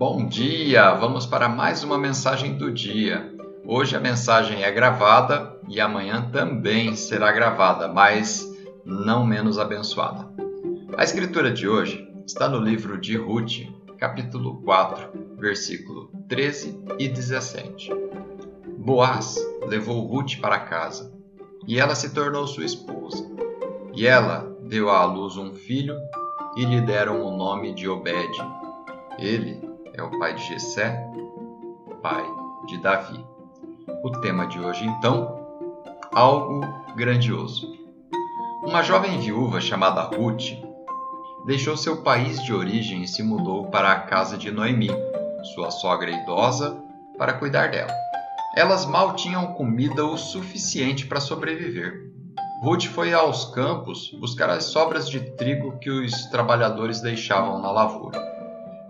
Bom dia! Vamos para mais uma mensagem do dia. Hoje a mensagem é gravada e amanhã também será gravada, mas não menos abençoada. A escritura de hoje está no livro de Ruth, capítulo 4, versículo 13 e 17. Boaz levou Ruth para casa e ela se tornou sua esposa. E ela deu à luz um filho e lhe deram o nome de Obed. Ele é o pai de Jessé, pai de Davi. O tema de hoje, então, algo grandioso. Uma jovem viúva chamada Ruth deixou seu país de origem e se mudou para a casa de Noemi, sua sogra idosa, para cuidar dela. Elas mal tinham comida o suficiente para sobreviver. Ruth foi aos campos buscar as sobras de trigo que os trabalhadores deixavam na lavoura.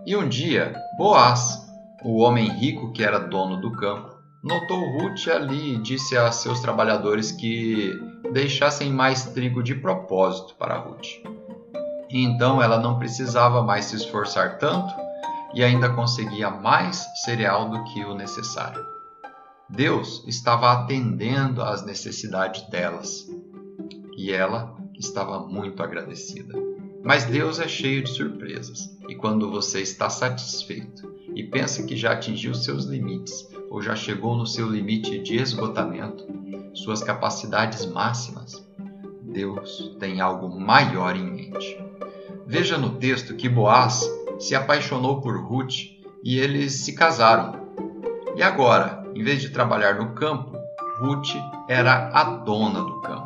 E um dia, Boaz, o homem rico que era dono do campo, notou Ruth ali e disse a seus trabalhadores que deixassem mais trigo de propósito para Ruth. E então ela não precisava mais se esforçar tanto e ainda conseguia mais cereal do que o necessário. Deus estava atendendo às necessidades delas e ela estava muito agradecida. Mas Deus é cheio de surpresas, e quando você está satisfeito e pensa que já atingiu seus limites ou já chegou no seu limite de esgotamento, suas capacidades máximas, Deus tem algo maior em mente. Veja no texto que Boaz se apaixonou por Ruth e eles se casaram. E agora, em vez de trabalhar no campo, Ruth era a dona do campo.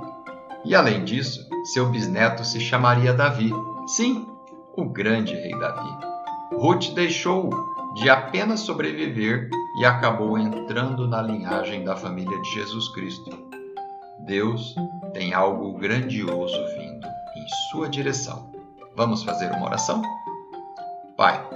E além disso, seu bisneto se chamaria Davi. Sim, o grande rei Davi. Ruth deixou de apenas sobreviver e acabou entrando na linhagem da família de Jesus Cristo. Deus tem algo grandioso vindo em sua direção. Vamos fazer uma oração? Pai,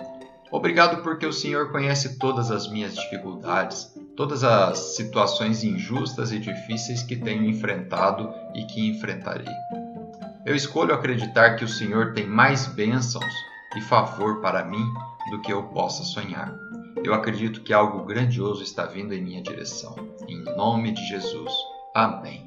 obrigado porque o Senhor conhece todas as minhas dificuldades, todas as situações injustas e difíceis que tenho enfrentado e que enfrentarei. Eu escolho acreditar que o Senhor tem mais bênçãos e favor para mim do que eu possa sonhar. Eu acredito que algo grandioso está vindo em minha direção. Em nome de Jesus. Amém.